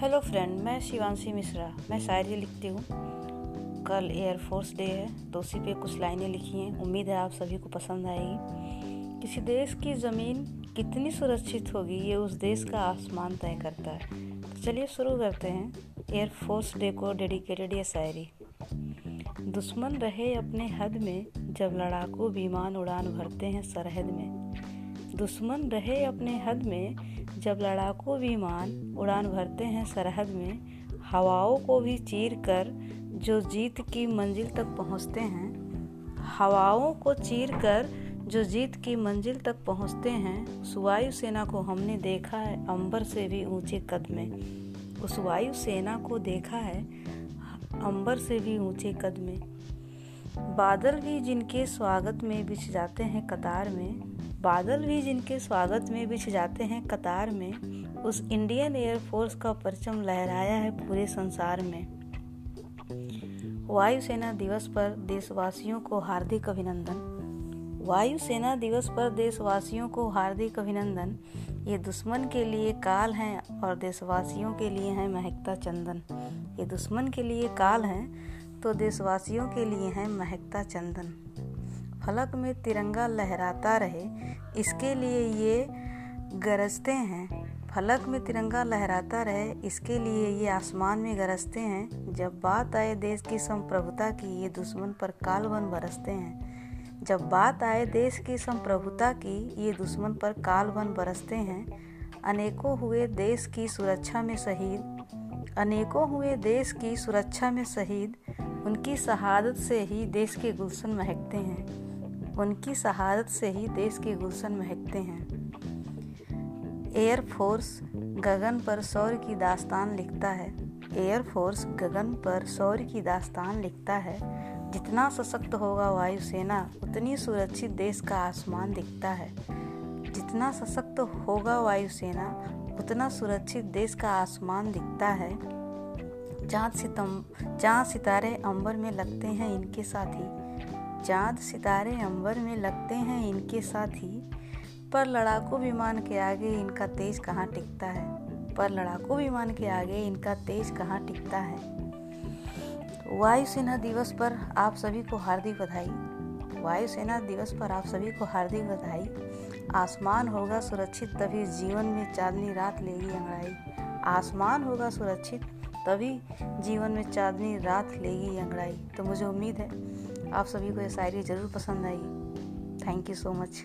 Hello friend मैं शिवांशी मिश्रा। मैं शायरी लिखती हूँ। कल एयरफोर्स डे है तो उसी पे कुछ लाइनें लिखी हैं। उम्मीद है आप सभी को पसंद आएगी। किसी देश की ज़मीन कितनी सुरक्षित होगी, ये उस देश का आसमान तय करता है। तो चलिए शुरू करते हैं। एयरफोर्स डे को डेडिकेटेड ये शायरी। दुश्मन रहे अपने हद में, जब लड़ाकू विमान उड़ान भरते हैं सरहद में। दुश्मन रहे अपने हद में जब लड़ाकू विमान उड़ान भरते हैं सरहद में, हवाओं को भी चीर कर जो जीत की मंजिल तक पहुँचते हैं, हवाओं को चीर कर जो जीत की मंजिल तक पहुँचते हैं उस वायुसेना को हमने देखा है अंबर से भी ऊँचे कद में। उस वायुसेना को देखा है अंबर से भी ऊँचे कद में। बादल भी जिनके स्वागत में बिछ जाते हैं कतार में बादल भी जिनके स्वागत में बिछ जाते हैं कतार में, उस इंडियन एयरफोर्स का परचम लहराया है पूरे संसार में। वायुसेना दिवस पर देशवासियों को हार्दिक अभिनंदन। वायुसेना दिवस पर देशवासियों को हार्दिक अभिनंदन। ये दुश्मन के लिए काल हैं और देशवासियों के लिए हैं महकता चंदन। ये दुश्मन के लिए काल हैं तो देशवासियों के लिए हैं महकता चंदन। फलक में तिरंगा लहराता रहे, इसके लिए ये गरजते हैं। फलक में तिरंगा लहराता रहे, इसके लिए ये आसमान में गरजते हैं। जब बात आए देश की संप्रभुता की, ये दुश्मन पर कालबन बरसते हैं। जब बात आए देश की संप्रभुता की, ये दुश्मन पर कालबन बरसते हैं। अनेकों हुए देश की सुरक्षा में शहीद, अनेकों हुए देश की सुरक्षा में शहीद, उनकी शहादत से ही देश के गुलशन महकते हैं। उनकी शहादत से ही देश के गुलशन महकते हैं। एयरफोर्स गगन पर शौर्य की दास्तान लिखता है। एयरफोर्स गगन पर शौर्य की दास्तान लिखता है। जितना सशक्त होगा वायुसेना, उतनी सुरक्षित देश का आसमान दिखता है। जितना सशक्त होगा वायुसेना, उतना सुरक्षित देश का आसमान दिखता है। चाँद सितम चाँद सितारे अंबर में लगते हैं इनके साथी। चाँद सितारे अंबर में लगते हैं इनके साथ ही। पर लड़ाकू विमान के आगे इनका तेज कहाँ टिकता है? पर लड़ाकू विमान के आगे इनका तेज कहाँ टिकता है? वायुसेना दिवस पर आप सभी को हार्दिक बधाई। वायुसेना दिवस पर आप सभी को हार्दिक बधाई। आसमान होगा सुरक्षित, तभी जीवन में चांदनी रात लेगी अंगड़ाई। आसमान होगा सुरक्षित तभी जीवन में चांदनी रात लेगी अंगड़ाई। तो मुझे उम्मीद है आप सभी को ये शायरी ज़रूर पसंद आएगी। Thank you so much